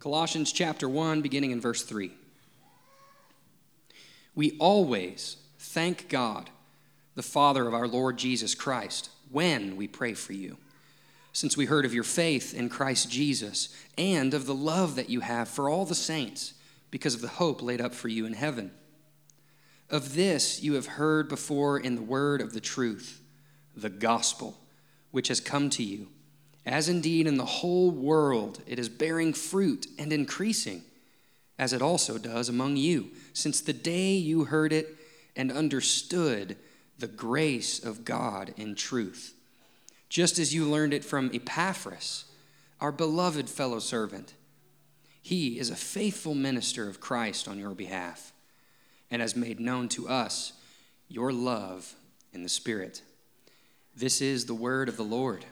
Colossians chapter 1, beginning in verse 3. We always thank God, the Father of our Lord Jesus Christ, when we pray for you, since we heard of your faith in Christ Jesus and of the love that you have for all the saints because of the hope laid up for you in heaven. Of this you have heard before in the word of the truth, the gospel, which has come to you, as indeed in the whole world it is bearing fruit and increasing, as it also does among you, since the day you heard it and understood the grace of God in truth, just as you learned it from Epaphras, our beloved fellow servant. He is a faithful minister of Christ on your behalf and has made known to us your love in the Spirit. This is the word of the Lord.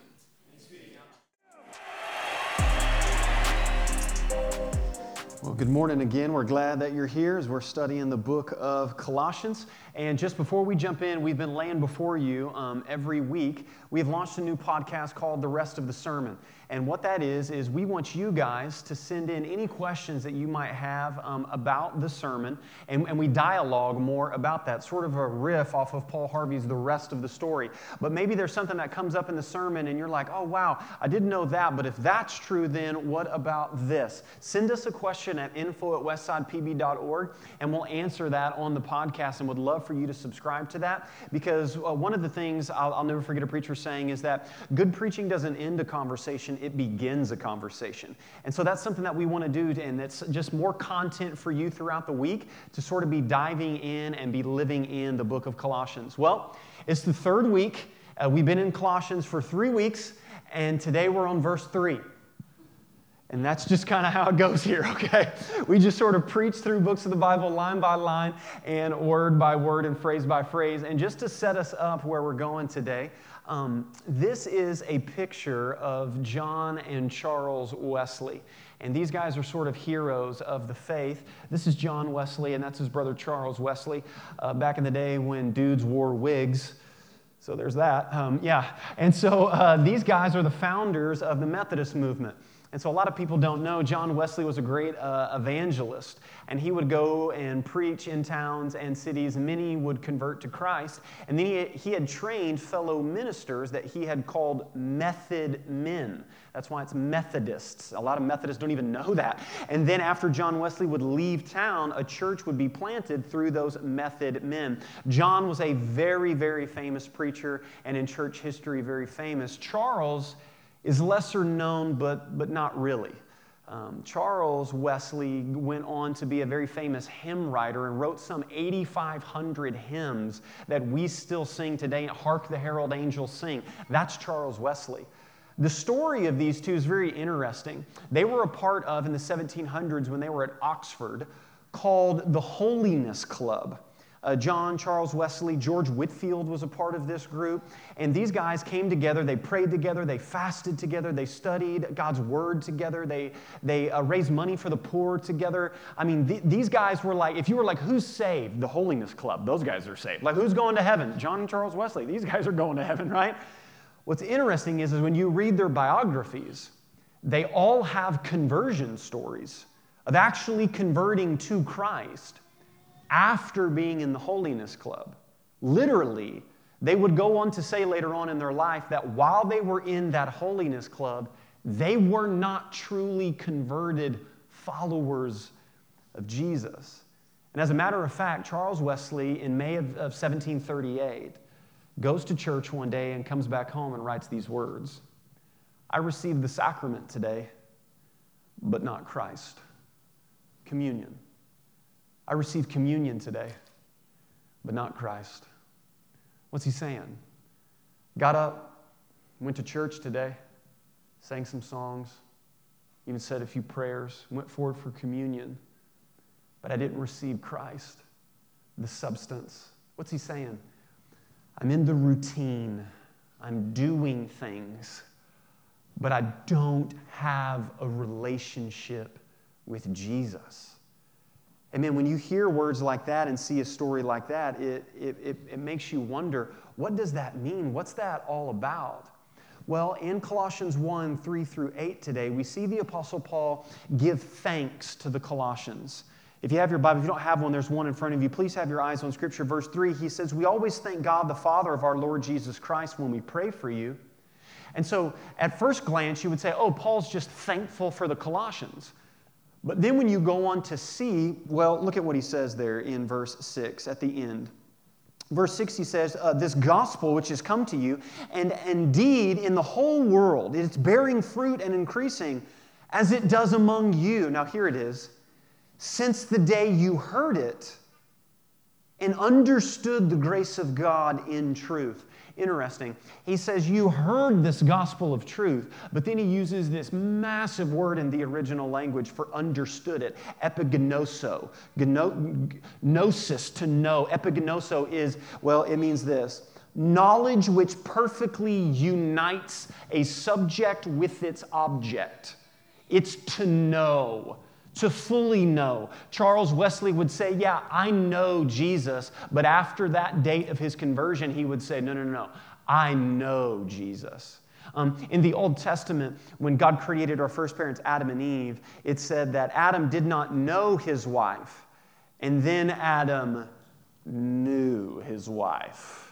Well, good morning again. We're glad that you're here as we're studying the book of Colossians. And just before we jump in, we've been laying before you um, every week. We've launched a new podcast called The Rest of the Sermon. And what that is, is we want you guys to send in any questions that you might have um, about the sermon, and, and we dialogue more about that, sort of a riff off of Paul Harvey's The Rest of the Story. But maybe there's something that comes up in the sermon, and you're like, oh, wow, I didn't know that, but if that's true, then what about this? Send us a question at info at westsidepb.org, and we'll answer that on the podcast, and would love for you to subscribe to that because uh, one of the things I'll, I'll never forget a preacher saying is that good preaching doesn't end a conversation, it begins a conversation. And so that's something that we want to do, and that's just more content for you throughout the week to sort of be diving in and be living in the book of Colossians. Well, it's the third week. Uh, we've been in Colossians for three weeks, and today we're on verse three. And that's just kind of how it goes here, okay? We just sort of preach through books of the Bible line by line and word by word and phrase by phrase. And just to set us up where we're going today, um, this is a picture of John and Charles Wesley. And these guys are sort of heroes of the faith. This is John Wesley, and that's his brother Charles Wesley. Uh, back in the day when dudes wore wigs, so there's that. Um, yeah. And so uh, these guys are the founders of the Methodist movement. And so a lot of people don't know John Wesley was a great uh, evangelist, and he would go and preach in towns and cities. Many would convert to Christ. And then he, he had trained fellow ministers that he had called method men. That's why it's Methodists. A lot of Methodists don't even know that. And then after John Wesley would leave town, a church would be planted through those method men. John was a very, very famous preacher, and in church history, very famous. Charles is lesser known, but, but not really. Um, Charles Wesley went on to be a very famous hymn writer and wrote some 8,500 hymns that we still sing today. Hark the Herald Angels Sing. That's Charles Wesley. The story of these two is very interesting. They were a part of, in the 1700s, when they were at Oxford, called the Holiness Club. Uh, John, Charles Wesley, George Whitefield was a part of this group. And these guys came together, they prayed together, they fasted together, they studied God's word together, they, they uh, raised money for the poor together. I mean, th- these guys were like, if you were like, who's saved? The Holiness Club, those guys are saved. Like, who's going to heaven? John and Charles Wesley, these guys are going to heaven, right? What's interesting is, is when you read their biographies, they all have conversion stories of actually converting to Christ after being in the holiness club. Literally, they would go on to say later on in their life that while they were in that holiness club, they were not truly converted followers of Jesus. And as a matter of fact, Charles Wesley, in May of, of 1738, goes to church one day and comes back home and writes these words I received the sacrament today, but not Christ. Communion. I received communion today, but not Christ. What's he saying? Got up, went to church today, sang some songs, even said a few prayers, went forward for communion, but I didn't receive Christ, the substance. What's he saying? I'm in the routine, I'm doing things, but I don't have a relationship with Jesus. And then when you hear words like that and see a story like that, it, it, it, it, makes you wonder what does that mean? What's that all about? Well, in Colossians 1 3 through 8 today, we see the Apostle Paul give thanks to the Colossians. If you have your Bible, if you don't have one, there's one in front of you. Please have your eyes on Scripture. Verse 3, he says, We always thank God, the Father of our Lord Jesus Christ, when we pray for you. And so, at first glance, you would say, Oh, Paul's just thankful for the Colossians. But then when you go on to see, well, look at what he says there in verse 6 at the end. Verse 6, he says, uh, This gospel which has come to you, and indeed in the whole world, it's bearing fruit and increasing as it does among you. Now, here it is. Since the day you heard it and understood the grace of God in truth interesting. He says, You heard this gospel of truth, but then he uses this massive word in the original language for understood it epignoso. Gnosis, to know. Epignoso is, well, it means this knowledge which perfectly unites a subject with its object. It's to know to fully know. Charles Wesley would say, Yeah, I know Jesus, but after that date of his conversion, he would say, No, no, no, I know Jesus. Um, in the Old Testament, when God created our first parents, Adam and Eve, it said that Adam did not know his wife, and then Adam knew his wife.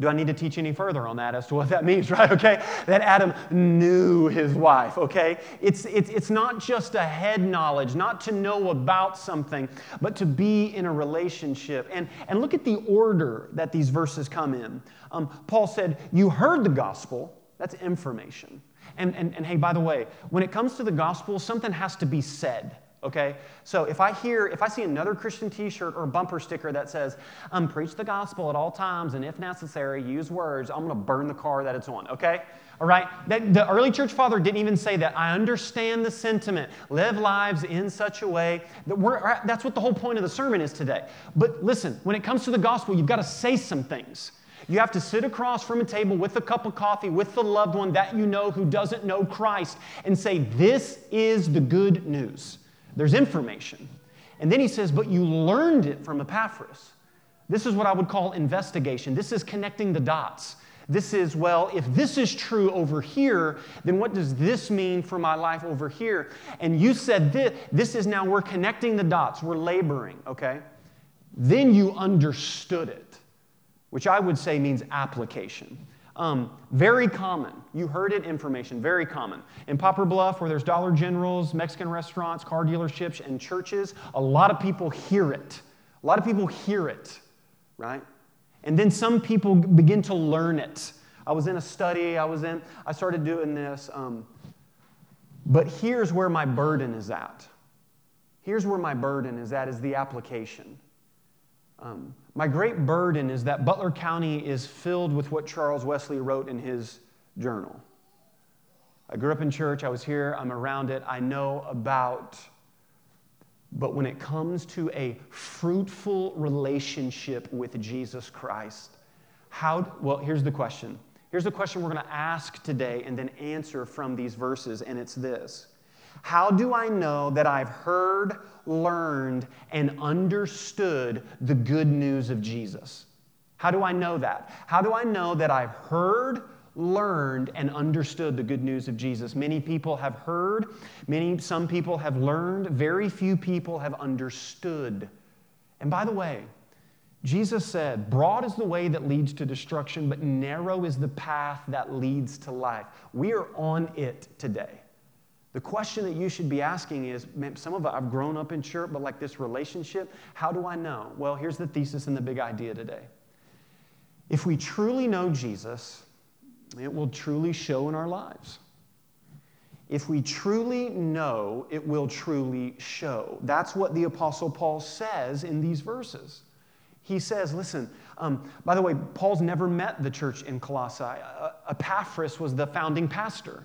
Do I need to teach any further on that as to what that means, right? Okay? That Adam knew his wife, okay? It's, it's, it's not just a head knowledge, not to know about something, but to be in a relationship. And, and look at the order that these verses come in. Um, Paul said, You heard the gospel, that's information. And, and, and hey, by the way, when it comes to the gospel, something has to be said okay? So if I hear, if I see another Christian t shirt or bumper sticker that says, um, preach the gospel at all times and if necessary, use words, I'm gonna burn the car that it's on, okay? All right? That, the early church father didn't even say that. I understand the sentiment. Live lives in such a way that we're, that's what the whole point of the sermon is today. But listen, when it comes to the gospel, you've got to say some things. You have to sit across from a table with a cup of coffee with the loved one that you know who doesn't know Christ and say, This is the good news. There's information. And then he says, But you learned it from Epaphras. This is what I would call investigation. This is connecting the dots. This is, well, if this is true over here, then what does this mean for my life over here? And you said this, this is now, we're connecting the dots, we're laboring, okay? Then you understood it, which I would say means application. Um, very common. You heard it, information, very common. In Poplar Bluff, where there's Dollar Generals, Mexican restaurants, car dealerships, and churches, a lot of people hear it. A lot of people hear it, right? And then some people begin to learn it. I was in a study, I was in, I started doing this. Um, but here's where my burden is at. Here's where my burden is at, is the application. Um, my great burden is that Butler County is filled with what Charles Wesley wrote in his journal. I grew up in church, I was here, I'm around it, I know about. But when it comes to a fruitful relationship with Jesus Christ, how, well, here's the question. Here's the question we're going to ask today and then answer from these verses, and it's this How do I know that I've heard learned, and understood the good news of Jesus. How do I know that? How do I know that I've heard, learned, and understood the good news of Jesus? Many people have heard, many, some people have learned, very few people have understood. And by the way, Jesus said, Broad is the way that leads to destruction, but narrow is the path that leads to life. We are on it today. The question that you should be asking is some of I've grown up in church, but like this relationship, how do I know? Well, here's the thesis and the big idea today. If we truly know Jesus, it will truly show in our lives. If we truly know, it will truly show. That's what the Apostle Paul says in these verses. He says, listen, um, by the way, Paul's never met the church in Colossae. Uh, Epaphras was the founding pastor.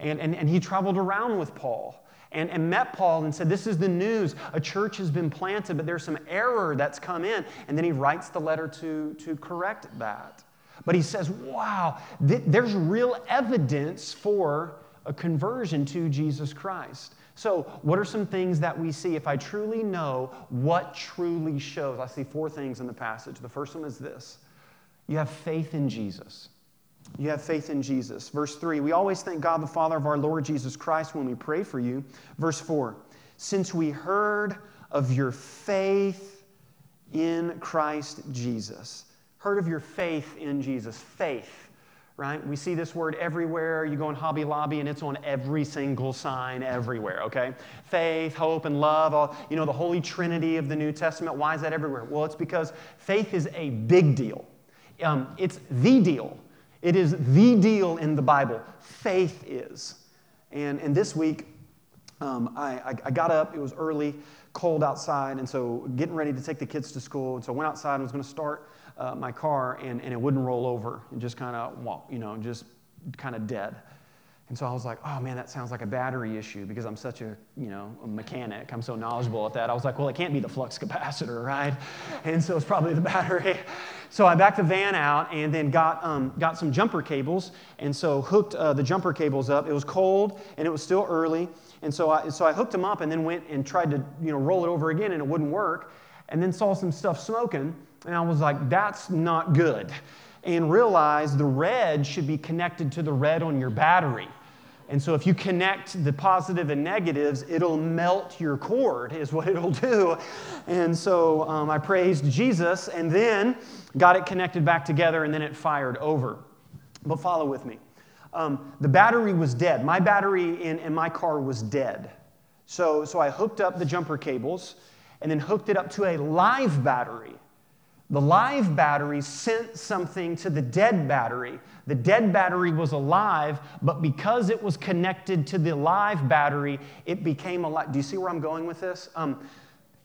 And, and, and he traveled around with Paul and, and met Paul and said, This is the news. A church has been planted, but there's some error that's come in. And then he writes the letter to, to correct that. But he says, Wow, th- there's real evidence for a conversion to Jesus Christ. So, what are some things that we see? If I truly know what truly shows, I see four things in the passage. The first one is this you have faith in Jesus. You have faith in Jesus. Verse 3 We always thank God the Father of our Lord Jesus Christ when we pray for you. Verse 4 Since we heard of your faith in Christ Jesus. Heard of your faith in Jesus. Faith right? We see this word everywhere. You go in Hobby Lobby and it's on every single sign everywhere, okay? Faith, hope, and love, all, you know, the Holy Trinity of the New Testament. Why is that everywhere? Well, it's because faith is a big deal. Um, it's the deal. It is the deal in the Bible. Faith is. And, and this week, um, I, I, got up, it was early, cold outside, and so getting ready to take the kids to school. And so I went outside and was going to start uh, my car, and, and it wouldn't roll over. and just kind of, walk, you know, just kind of dead. And so I was like, oh man, that sounds like a battery issue because I'm such a, you know, a mechanic. I'm so knowledgeable at that. I was like, well, it can't be the flux capacitor, right? And so it's probably the battery. So I backed the van out and then got, um, got some jumper cables. And so hooked uh, the jumper cables up. It was cold and it was still early. And so I, so I hooked them up and then went and tried to, you know, roll it over again and it wouldn't work. And then saw some stuff smoking. And I was like, that's not good. And realized the red should be connected to the red on your battery. And so if you connect the positive and negatives, it'll melt your cord, is what it'll do. And so um, I praised Jesus and then got it connected back together and then it fired over. But follow with me. Um, the battery was dead. My battery in, in my car was dead. So, so I hooked up the jumper cables and then hooked it up to a live battery. The live battery sent something to the dead battery. The dead battery was alive, but because it was connected to the live battery, it became alive. Do you see where I'm going with this? Um,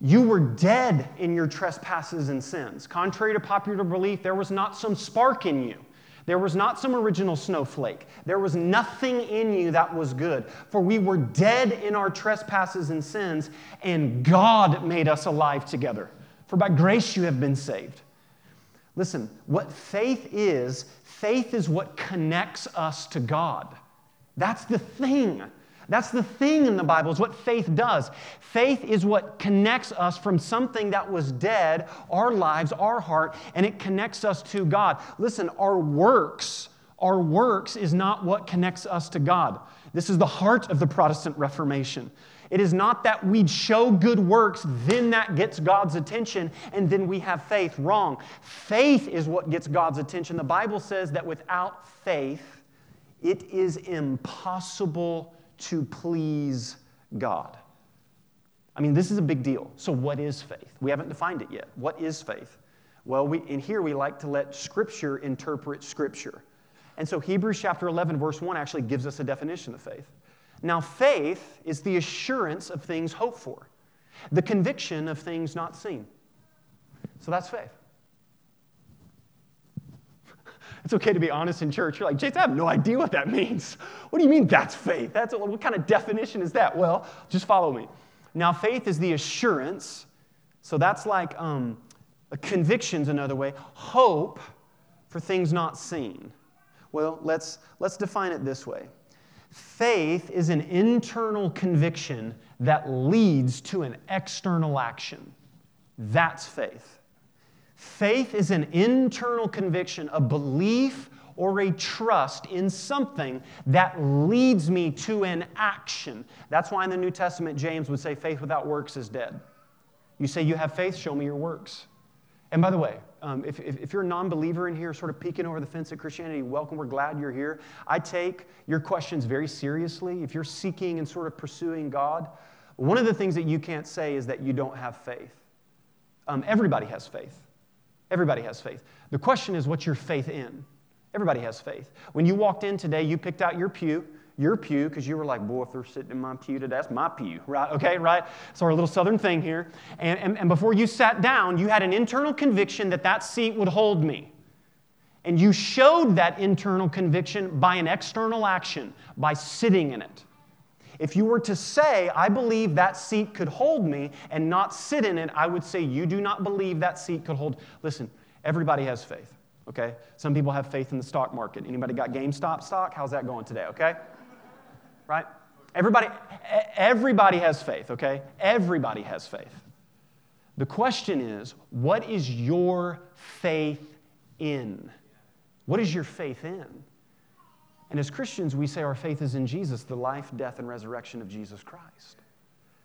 you were dead in your trespasses and sins. Contrary to popular belief, there was not some spark in you. There was not some original snowflake. There was nothing in you that was good. For we were dead in our trespasses and sins, and God made us alive together. For by grace you have been saved. Listen, what faith is, faith is what connects us to God. That's the thing. That's the thing in the Bible, is what faith does. Faith is what connects us from something that was dead, our lives, our heart, and it connects us to God. Listen, our works, our works is not what connects us to God. This is the heart of the Protestant Reformation. It is not that we show good works, then that gets God's attention, and then we have faith. Wrong. Faith is what gets God's attention. The Bible says that without faith, it is impossible to please God. I mean, this is a big deal. So, what is faith? We haven't defined it yet. What is faith? Well, we, in here we like to let Scripture interpret Scripture. And so, Hebrews chapter 11, verse 1 actually gives us a definition of faith. Now, faith is the assurance of things hoped for, the conviction of things not seen. So that's faith. It's okay to be honest in church. You're like, Jason, I have no idea what that means. What do you mean that's faith? That's what kind of definition is that? Well, just follow me. Now, faith is the assurance. So that's like um, convictions, another way. Hope for things not seen. Well, let's, let's define it this way Faith is an internal conviction that leads to an external action. That's faith. Faith is an internal conviction, a belief or a trust in something that leads me to an action. That's why in the New Testament, James would say, faith without works is dead. You say you have faith, show me your works. And by the way, um, if, if, if, you're a non believer in here, sort of peeking over the fence at Christianity, welcome. We're glad you're here. I take your questions very seriously. If you're seeking and sort of pursuing God, one of the things that you can't say is that you don't have faith. Um, everybody has faith. Everybody has faith. The question is, what's your faith in? Everybody has faith. When you walked in today, you picked out your pew your pew because you were like, boy, if they're sitting in my pew today, that's my pew, right? Okay, right? So our little southern thing here. And, and, and before you sat down, you had an internal conviction that that seat would hold me. And you showed that internal conviction by an external action, by sitting in it. If you were to say, I believe that seat could hold me and not sit in it, I would say, You do not believe that seat could hold. Listen, everybody has faith, okay? Some people have faith in the stock market. Anybody got GameStop stock? How's that going today, okay? right? Everybody, everybody has faith, okay? Everybody has faith. The question is, what is your faith in? What is your faith in? And as Christians, we say our faith is in Jesus, the life, death, and resurrection of Jesus Christ.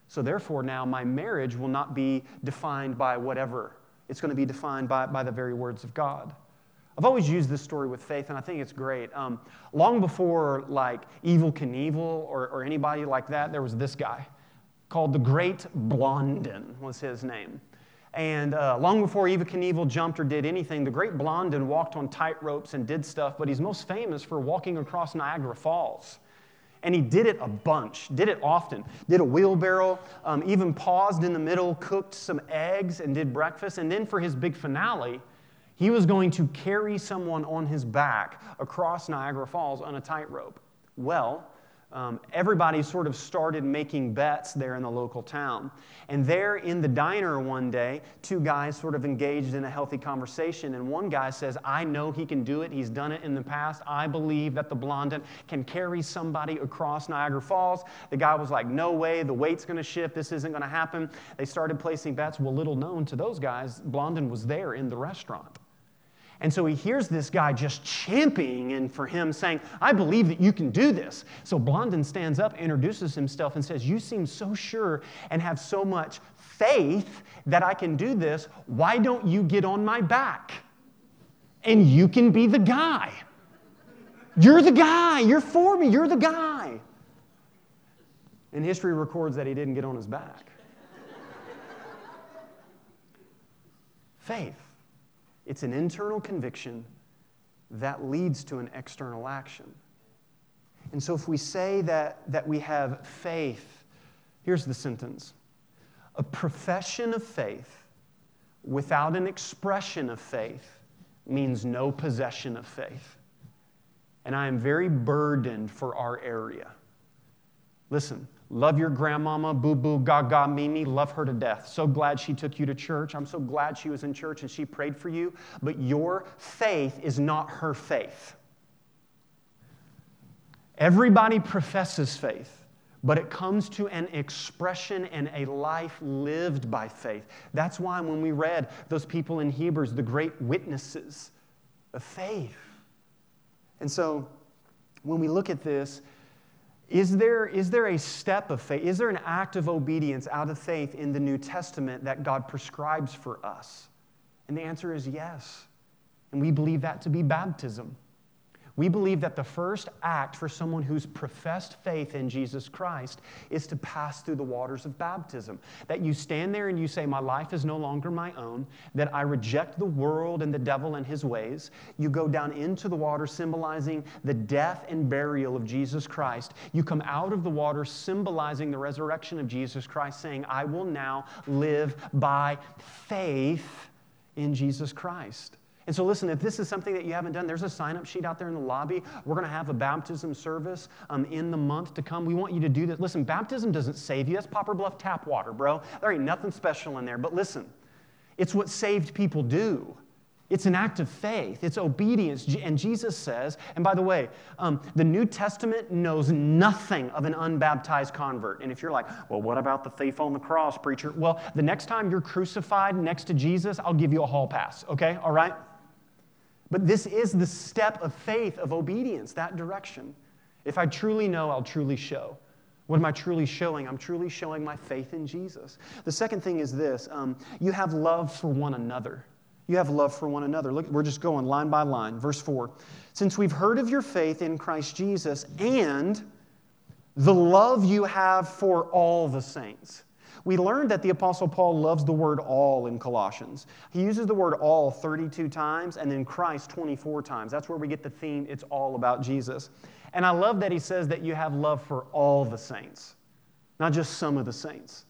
So therefore, now my marriage will not be defined by whatever, it's going to be defined by, by the very words of God. I've always used this story with faith, and I think it's great. Um, long before like Evel Knievel or, or anybody like that, there was this guy called the Great Blondin was his name. And uh, long before Evel Knievel jumped or did anything, the Great Blondin walked on tight ropes and did stuff, but he's most famous for walking across Niagara Falls. And he did it a bunch, did it often. Did a wheelbarrow, um, even paused in the middle, cooked some eggs, and did breakfast. And then for his big finale, he was going to carry someone on his back across Niagara Falls on a tightrope. Well, um, everybody sort of started making bets there in the local town. And there in the diner one day, two guys sort of engaged in a healthy conversation. And one guy says, I know he can do it. He's done it in the past. I believe that the Blondin can carry somebody across Niagara Falls. The guy was like, No way. The weight's going to shift. This isn't going to happen. They started placing bets. Well, little known to those guys, Blondin was there in the restaurant. And so he hears this guy just championing and for him, saying, I believe that you can do this. So Blondin stands up, introduces himself, and says, You seem so sure and have so much faith that I can do this. Why don't you get on my back? And you can be the guy. You're the guy. You're for me. You're the guy. And history records that he didn't get on his back. Faith. It's an internal conviction that leads to an external action. And so, if we say that, that we have faith, here's the sentence a profession of faith without an expression of faith means no possession of faith. And I am very burdened for our area. Listen, Love your grandmama, boo boo, gaga, mimi. Love her to death. So glad she took you to church. I'm so glad she was in church and she prayed for you. But your faith is not her faith. Everybody professes faith, but it comes to an expression and a life lived by faith. That's why when we read those people in Hebrews, the great witnesses of faith. And so when we look at this, is there, is there a step of faith? Is there an act of obedience out of faith in the New Testament that God prescribes for us? And the answer is yes. And we believe that to be baptism. We believe that the first act for someone who's professed faith in Jesus Christ is to pass through the waters of baptism. That you stand there and you say, My life is no longer my own, that I reject the world and the devil and his ways. You go down into the water, symbolizing the death and burial of Jesus Christ. You come out of the water, symbolizing the resurrection of Jesus Christ, saying, I will now live by faith in Jesus Christ. And so, listen, if this is something that you haven't done, there's a sign up sheet out there in the lobby. We're going to have a baptism service um, in the month to come. We want you to do this. Listen, baptism doesn't save you. That's Poplar Bluff tap water, bro. There ain't nothing special in there. But listen, it's what saved people do. It's an act of faith, it's obedience. And Jesus says, and by the way, um, the New Testament knows nothing of an unbaptized convert. And if you're like, well, what about the thief on the cross, preacher? Well, the next time you're crucified next to Jesus, I'll give you a hall pass, okay? All right? But this is the step of faith, of obedience, that direction. If I truly know, I'll truly show. What am I truly showing? I'm truly showing my faith in Jesus. The second thing is this um, you have love for one another. You have love for one another. Look, we're just going line by line. Verse 4. Since we've heard of your faith in Christ Jesus and the love you have for all the saints. We learned that the Apostle Paul loves the word all in Colossians. He uses the word all 32 times and then Christ 24 times. That's where we get the theme, it's all about Jesus. And I love that he says that you have love for all the saints, not just some of the saints.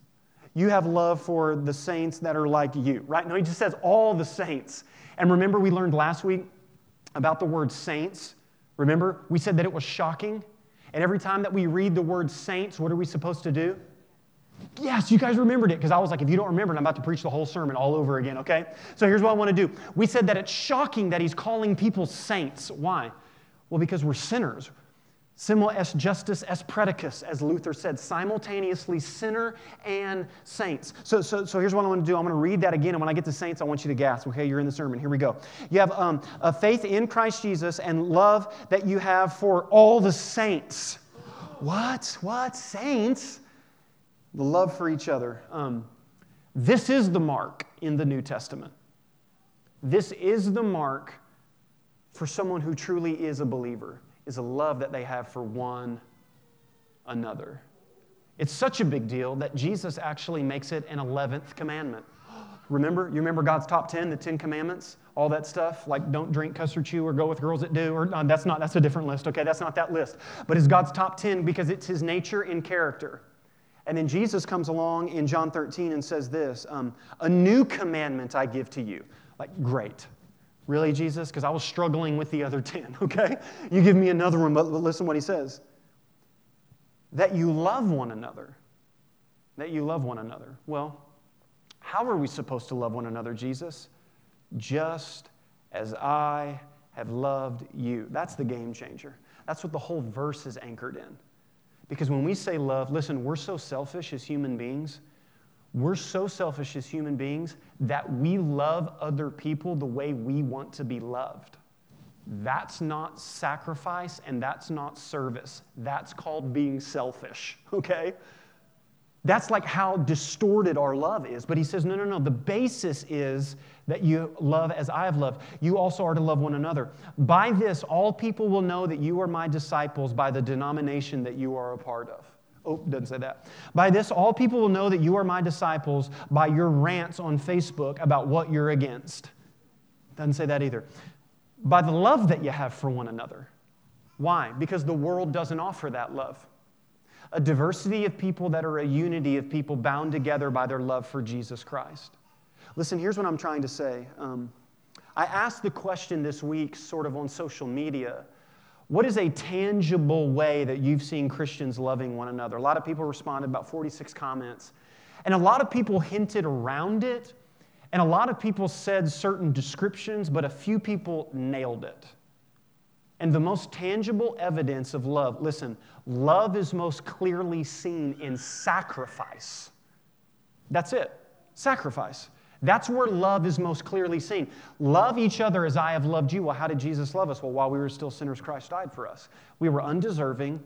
You have love for the saints that are like you, right? No, he just says all the saints. And remember, we learned last week about the word saints. Remember, we said that it was shocking. And every time that we read the word saints, what are we supposed to do? Yes, you guys remembered it because I was like, if you don't remember it, I'm about to preach the whole sermon all over again, okay? So here's what I want to do. We said that it's shocking that he's calling people saints. Why? Well, because we're sinners. Simul est justus est predicus, as Luther said, simultaneously sinner and saints. So, so, so here's what I want to do. I'm going to read that again, and when I get to saints, I want you to gasp. Okay, you're in the sermon. Here we go. You have um, a faith in Christ Jesus and love that you have for all the saints. What? What? Saints? The love for each other. Um, this is the mark in the New Testament. This is the mark for someone who truly is a believer is a love that they have for one another. It's such a big deal that Jesus actually makes it an 11th commandment. Remember? You remember God's top 10, the 10 commandments? All that stuff, like don't drink, cuss, or chew, or go with girls that do, or no, that's not, that's a different list, okay? That's not that list. But it's God's top 10 because it's his nature and character. And then Jesus comes along in John 13 and says this um, A new commandment I give to you. Like, great. Really, Jesus? Because I was struggling with the other 10, okay? You give me another one, but listen what he says. That you love one another. That you love one another. Well, how are we supposed to love one another, Jesus? Just as I have loved you. That's the game changer. That's what the whole verse is anchored in. Because when we say love, listen, we're so selfish as human beings we're so selfish as human beings that we love other people the way we want to be loved. That's not sacrifice and that's not service. That's called being selfish, okay? That's like how distorted our love is. But he says, no, no, no. The basis is that you love as I have loved. You also are to love one another. By this, all people will know that you are my disciples by the denomination that you are a part of. Oh, doesn't say that. By this, all people will know that you are my disciples by your rants on Facebook about what you're against. Doesn't say that either. By the love that you have for one another. Why? Because the world doesn't offer that love. A diversity of people that are a unity of people bound together by their love for Jesus Christ. Listen, here's what I'm trying to say. Um, I asked the question this week, sort of on social media what is a tangible way that you've seen Christians loving one another? A lot of people responded, about 46 comments. And a lot of people hinted around it, and a lot of people said certain descriptions, but a few people nailed it. And the most tangible evidence of love, listen, love is most clearly seen in sacrifice. That's it, sacrifice. That's where love is most clearly seen. Love each other as I have loved you. Well, how did Jesus love us? Well, while we were still sinners, Christ died for us. We were undeserving,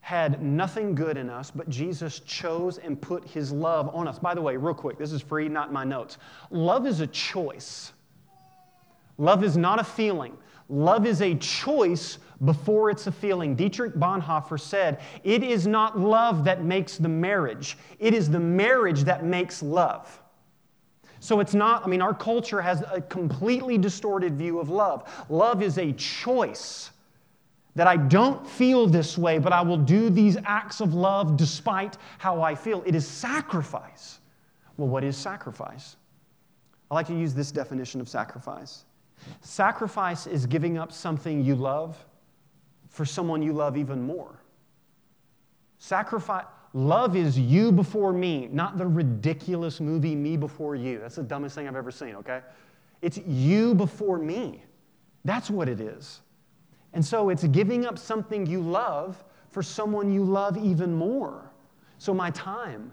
had nothing good in us, but Jesus chose and put his love on us. By the way, real quick, this is free, not my notes. Love is a choice. Love is not a feeling. Love is a choice before it's a feeling. Dietrich Bonhoeffer said, It is not love that makes the marriage, it is the marriage that makes love. So it's not, I mean, our culture has a completely distorted view of love. Love is a choice that I don't feel this way, but I will do these acts of love despite how I feel. It is sacrifice. Well, what is sacrifice? I like to use this definition of sacrifice sacrifice is giving up something you love for someone you love even more. Sacrifice. Love is you before me, not the ridiculous movie Me Before You. That's the dumbest thing I've ever seen, okay? It's you before me. That's what it is. And so it's giving up something you love for someone you love even more. So my time,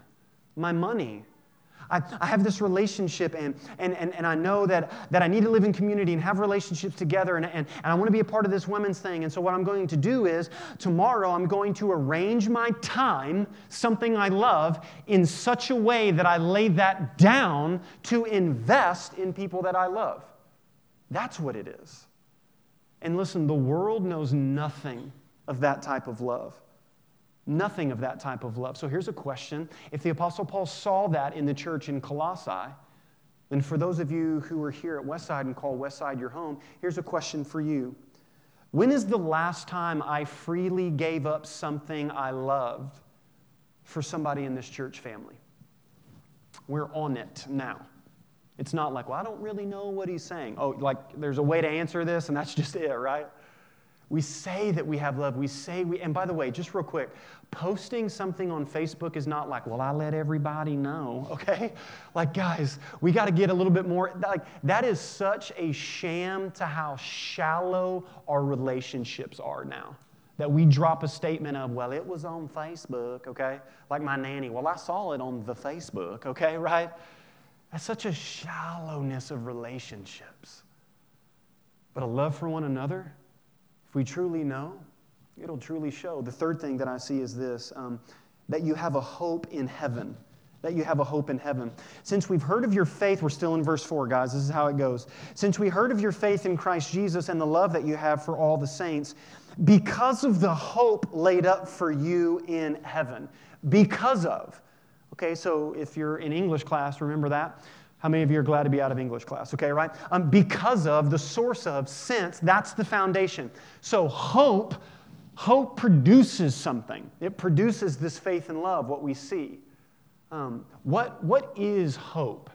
my money, I, I have this relationship and, and, and, and I know that, that I need to live in community and have relationships together and, and, and I want to be a part of this women's thing. And so what I'm going to do is tomorrow I'm going to arrange my time, something I love, in such a way that I lay that down to invest in people that I love. That's what it is. And listen, the world knows nothing of that type of love. Nothing of that type of love. So here's a question. If the Apostle Paul saw that in the church in Colossae, then for those of you who are here at Westside and call Westside your home, here's a question for you. When is the last time I freely gave up something I loved for somebody in this church family? We're on it now. It's not like, well, I don't really know what he's saying. Oh, like there's a way to answer this, and that's just it, right? We say that we have love. We say we, and by the way, just real quick, posting something on Facebook is not like, well, I let everybody know, okay? Like, guys, we got to get a little bit more, like, that is such a sham to how shallow our relationships are now. that we drop a statement of, well, it was on Facebook, okay? Like my nanny, well, I saw it on the Facebook, okay, right? That's such a shallowness of relationships. But a love for one another, if we truly know, it'll truly show. The third thing that I see is this um, that you have a hope in heaven that you have a hope in heaven. Since we've heard of your faith, we're still in verse 4, guys. This is how it goes. Since we heard of your faith in Christ Jesus and the love that you have for all the saints, because of the hope laid up for you in heaven. Because of. Okay, so if you're in English class, remember that. How many of you are glad to be out of English class? Okay, right? Um, because of, the source of, sense, that's the foundation. So hope, hope produces something. It produces this faith and love, what we see. Um, what, what is hope?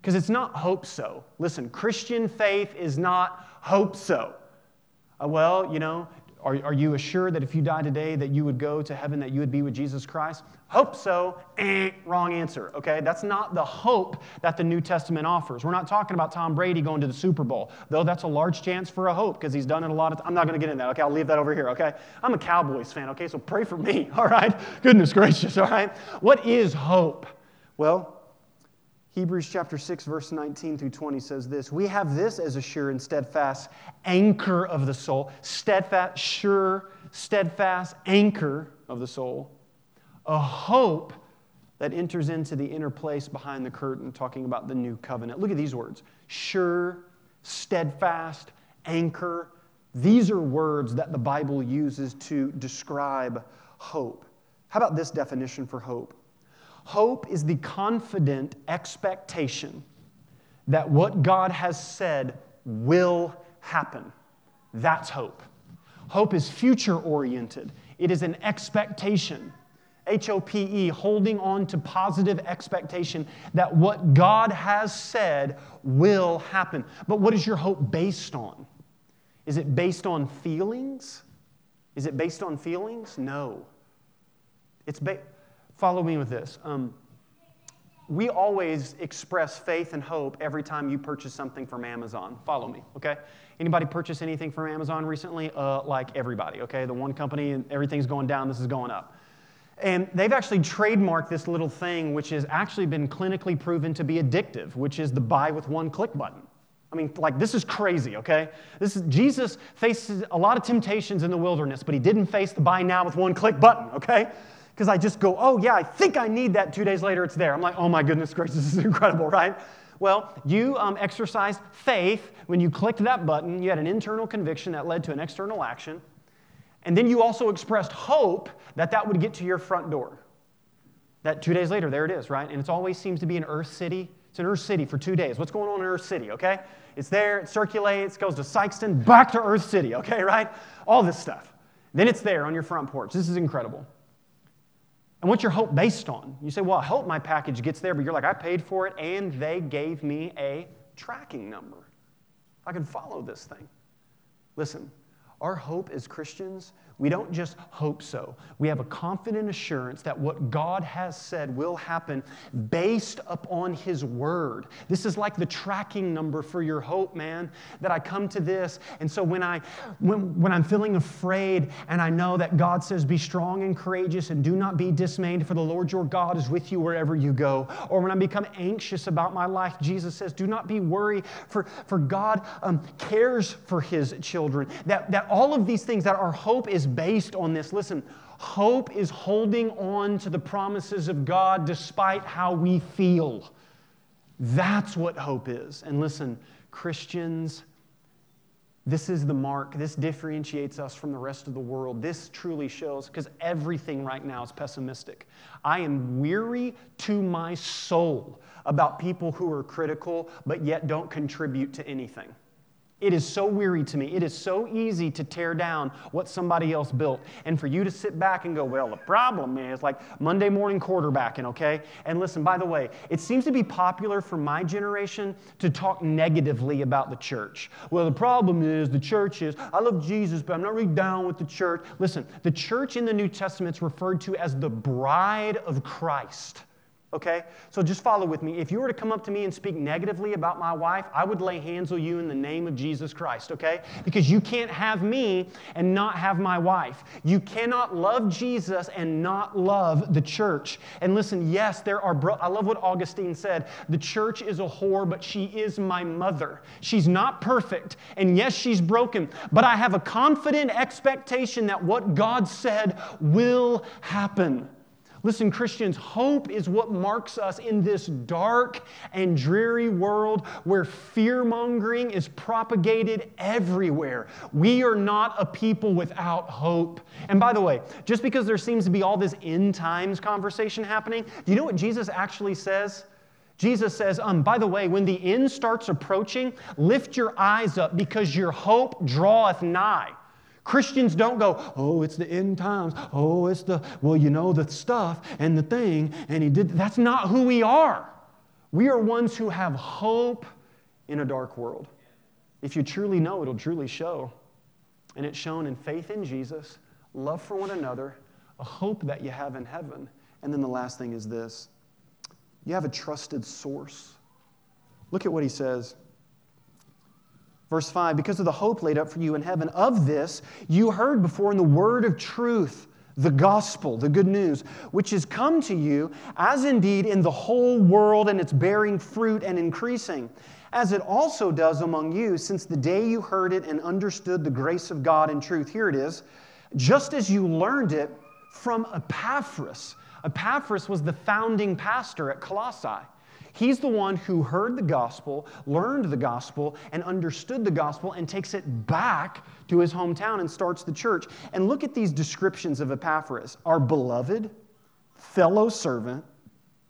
Because it's not hope so. Listen, Christian faith is not hope so. Uh, well, you know, are, are you assured that if you die today that you would go to heaven, that you would be with Jesus Christ? Hope so. Eh, wrong answer, okay? That's not the hope that the New Testament offers. We're not talking about Tom Brady going to the Super Bowl, though that's a large chance for a hope because he's done it a lot of I'm not going to get into that, okay? I'll leave that over here, okay? I'm a Cowboys fan, okay? So pray for me, all right? Goodness gracious, all right? What is hope? Well, Hebrews chapter 6, verse 19 through 20 says this We have this as a sure and steadfast anchor of the soul, steadfast, sure, steadfast anchor of the soul, a hope that enters into the inner place behind the curtain, talking about the new covenant. Look at these words sure, steadfast, anchor. These are words that the Bible uses to describe hope. How about this definition for hope? Hope is the confident expectation that what God has said will happen. That's hope. Hope is future oriented, it is an expectation. H O P E, holding on to positive expectation that what God has said will happen. But what is your hope based on? Is it based on feelings? Is it based on feelings? No. It's based Follow me with this. Um, we always express faith and hope every time you purchase something from Amazon. Follow me, okay? Anybody purchase anything from Amazon recently? Uh, like everybody, okay? The one company and everything's going down, this is going up. And they've actually trademarked this little thing, which has actually been clinically proven to be addictive, which is the buy with one click button. I mean, like, this is crazy, okay? This is, Jesus faces a lot of temptations in the wilderness, but he didn't face the buy now with one click button, okay? Because I just go, oh, yeah, I think I need that. Two days later, it's there. I'm like, oh my goodness gracious, this is incredible, right? Well, you um, exercised faith when you clicked that button. You had an internal conviction that led to an external action. And then you also expressed hope that that would get to your front door. That two days later, there it is, right? And it always seems to be in Earth City. It's in Earth City for two days. What's going on in Earth City, okay? It's there, it circulates, goes to Sikeston, back to Earth City, okay, right? All this stuff. Then it's there on your front porch. This is incredible. And what's your hope based on? You say, well, I hope my package gets there, but you're like, I paid for it and they gave me a tracking number. I can follow this thing. Listen, our hope as Christians we don't just hope so. We have a confident assurance that what God has said will happen based upon His Word. This is like the tracking number for your hope, man, that I come to this. And so when, I, when, when I'm feeling afraid and I know that God says, Be strong and courageous and do not be dismayed, for the Lord your God is with you wherever you go. Or when I become anxious about my life, Jesus says, Do not be worried, for, for God um, cares for His children. That, that all of these things, that our hope is based on this. Listen, hope is holding on to the promises of God despite how we feel. That's what hope is. And listen, Christians, this is the mark. This differentiates us from the rest of the world. This truly shows, because everything right now is pessimistic. I am weary to my soul about people who are critical but yet don't contribute to anything. It is so weary to me. It is so easy to tear down what somebody else built. And for you to sit back and go, well, the problem is like Monday morning quarterbacking, okay? And listen, by the way, it seems to be popular for my generation to talk negatively about the church. Well, the problem is the church is, I love Jesus, but I'm not really down with the church. Listen, the church in the New Testament is referred to as the bride of Christ. Okay? So just follow with me. If you were to come up to me and speak negatively about my wife, I would lay hands on you in the name of Jesus Christ, okay? Because you can't have me and not have my wife. You cannot love Jesus and not love the church. And listen, yes, there are, bro- I love what Augustine said. The church is a whore, but she is my mother. She's not perfect, and yes, she's broken, but I have a confident expectation that what God said will happen. Listen, Christians, hope is what marks us in this dark and dreary world where fear mongering is propagated everywhere. We are not a people without hope. And by the way, just because there seems to be all this end times conversation happening, do you know what Jesus actually says? Jesus says, um, by the way, when the end starts approaching, lift your eyes up because your hope draweth nigh. Christians don't go, oh, it's the end times. Oh, it's the, well, you know, the stuff and the thing. And he did. That's not who we are. We are ones who have hope in a dark world. If you truly know, it'll truly show. And it's shown in faith in Jesus, love for one another, a hope that you have in heaven. And then the last thing is this you have a trusted source. Look at what he says. Verse 5 Because of the hope laid up for you in heaven, of this you heard before in the word of truth, the gospel, the good news, which has come to you, as indeed in the whole world, and it's bearing fruit and increasing, as it also does among you, since the day you heard it and understood the grace of God in truth. Here it is. Just as you learned it from Epaphras. Epaphras was the founding pastor at Colossae. He's the one who heard the gospel, learned the gospel, and understood the gospel, and takes it back to his hometown and starts the church. And look at these descriptions of Epaphras our beloved, fellow servant.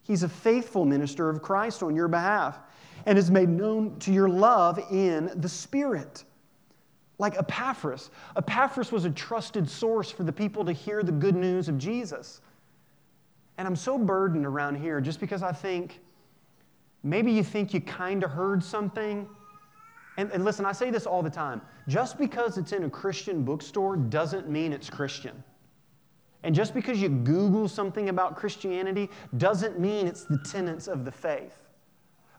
He's a faithful minister of Christ on your behalf and is made known to your love in the Spirit. Like Epaphras. Epaphras was a trusted source for the people to hear the good news of Jesus. And I'm so burdened around here just because I think Maybe you think you kind of heard something. And, and, listen, I say this all the time. Just because it's in a Christian bookstore doesn't mean it's Christian. And just because you Google something about Christianity doesn't mean it's the tenets of the faith.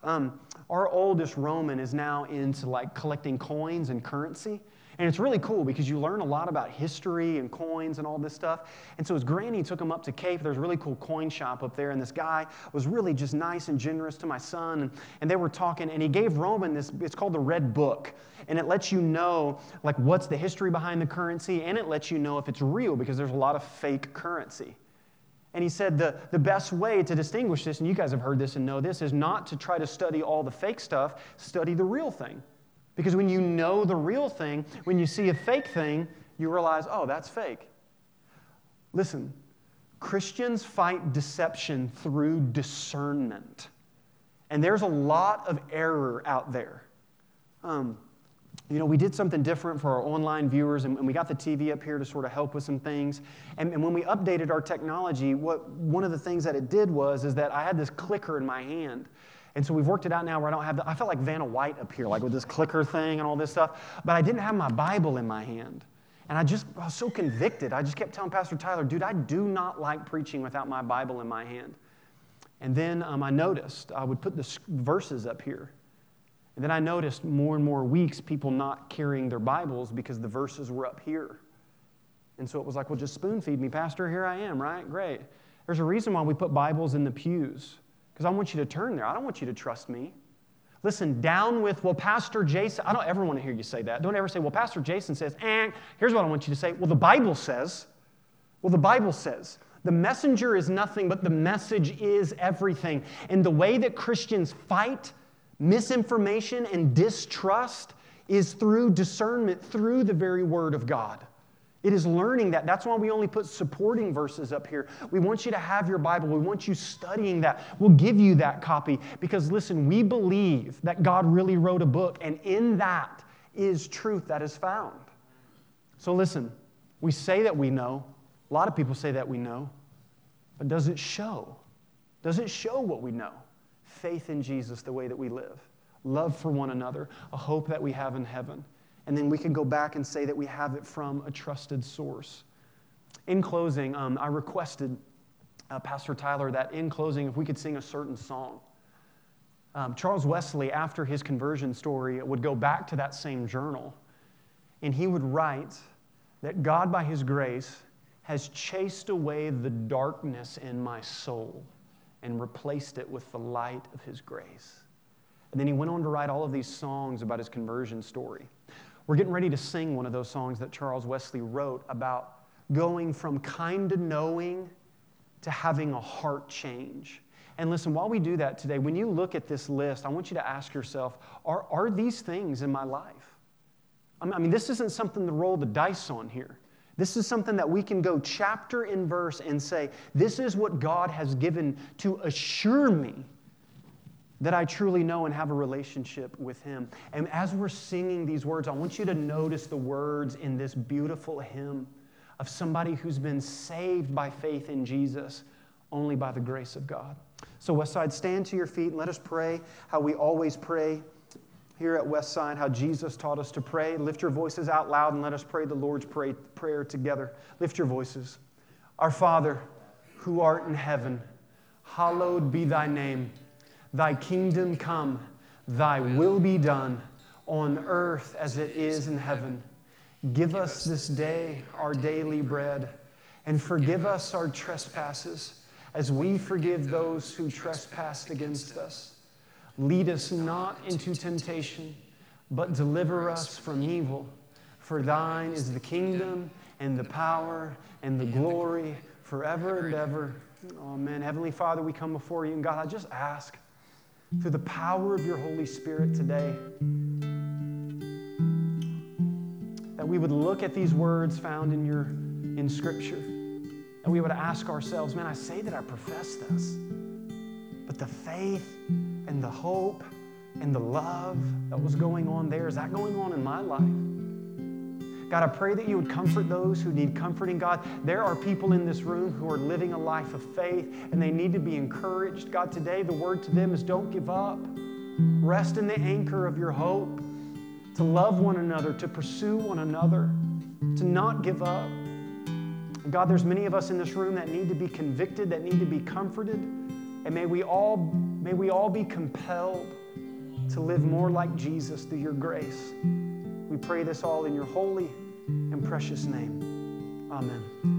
Um, our oldest Roman is now into like collecting coins and currency. And it's really cool because you learn a lot about history and coins and all this stuff. And so his granny took him up to Cape. There's a really cool coin shop up there. And this guy was really just nice and generous to my son. And, and they were talking, and he gave Roman this, it's called the Red Book. And it lets you know, like, what's the history behind the currency, and it lets you know if it's real because there's a lot of fake currency. And he said the, the best way to distinguish this, and you guys have heard this and know this, is not to try to study all the fake stuff, study the real thing. Because when you know the real thing, when you see a fake thing, you realize, oh, that's fake. Listen, Christians fight deception through discernment. And there's a lot of error out there. Um, you know, we did something different for our online viewers, and, we got the TV up here to sort of help with some things. And, and when we updated our technology, what, one of the things that it did was is that I had this clicker in my hand. And so we've worked it out now where I don't have the, I felt like Vanna White up here, like with this clicker thing and all this stuff, but I didn't have my Bible in my hand. And I just I was so convicted. I just kept telling Pastor Tyler, dude, I do not like preaching without my Bible in my hand. And then um, I noticed I would put the verses up here. And then I noticed more and more weeks people not carrying their Bibles because the verses were up here. And so it was like, well, just spoon feed me, Pastor. Here I am, right? Great. There's a reason why we put Bibles in the pews because I want you to turn there. I don't want you to trust me. Listen, down with, well, Pastor Jason, I don't ever want to hear you say that. Don't ever say, well, Pastor Jason says, and here's what I want you to say. Well, the Bible says. Well, the Bible says. The messenger is nothing, but the message is everything. And the way that Christians fight misinformation and distrust is through discernment, through the very Word of God. It is learning that. That's why we only put supporting verses up here. We want you to have your Bible. We want you studying that. We'll give you that copy because, listen, we believe that God really wrote a book, and in that is truth that is found. So, listen, we say that we know. A lot of people say that we know, but does it show? Does it show what we know? Faith in Jesus, the way that we live, love for one another, a hope that we have in heaven and then we can go back and say that we have it from a trusted source. In closing, um, I requested uh, Pastor Tyler, that in closing, if we could sing a certain song. Um, Charles Wesley, after his conversion story, would go back to that same journal and he would write that God, by his grace, has chased away the darkness in my soul and replaced it with the light of his grace. And then he went on to write all of these songs about his conversion story. We're getting ready to sing one of those songs that Charles Wesley wrote about going from kind of knowing to having a heart change. And listen, while we do that today, when you look at this list, I want you to ask yourself are, are these things in my life? I mean, this isn't something to roll the dice on here. This is something that we can go chapter in verse and say, This is what God has given to assure me that I truly know and have a relationship with Him. And as we're singing these words, I want you to notice the words in this beautiful hymn of somebody who's been saved by faith in Jesus only by the grace of God. So, Westside, stand to your feet and let us pray how we always pray here at Westside, how Jesus taught us to pray. Lift your voices out loud and let us pray the Lord's pray, prayer together. Lift your voices. Our Father, who art in heaven, hallowed be thy name. Thy kingdom come, thy will be done on earth as it is in heaven. Give us this day our daily bread, and forgive us our trespasses as we forgive those who trespass against us. Lead us not into temptation, but deliver us from evil. For thine is the kingdom and the power and the glory forever and ever. Amen. Heavenly Father, we come before you, and God, I just ask through the power of your Holy Spirit today that we would look at these words found in your in scripture and we would ask ourselves man i say that i profess this but the faith and the hope and the love that was going on there is that going on in my life God, I pray that you would comfort those who need comforting. God, there are people in this room who are living a life of faith and they need to be encouraged. God, today the word to them is don't give up. Rest in the anchor of your hope to love one another, to pursue one another, to not give up. God, there's many of us in this room that need to be convicted, that need to be comforted, and may we all may we all be compelled to live more like Jesus through your grace. We pray this all in your holy and precious name. Amen.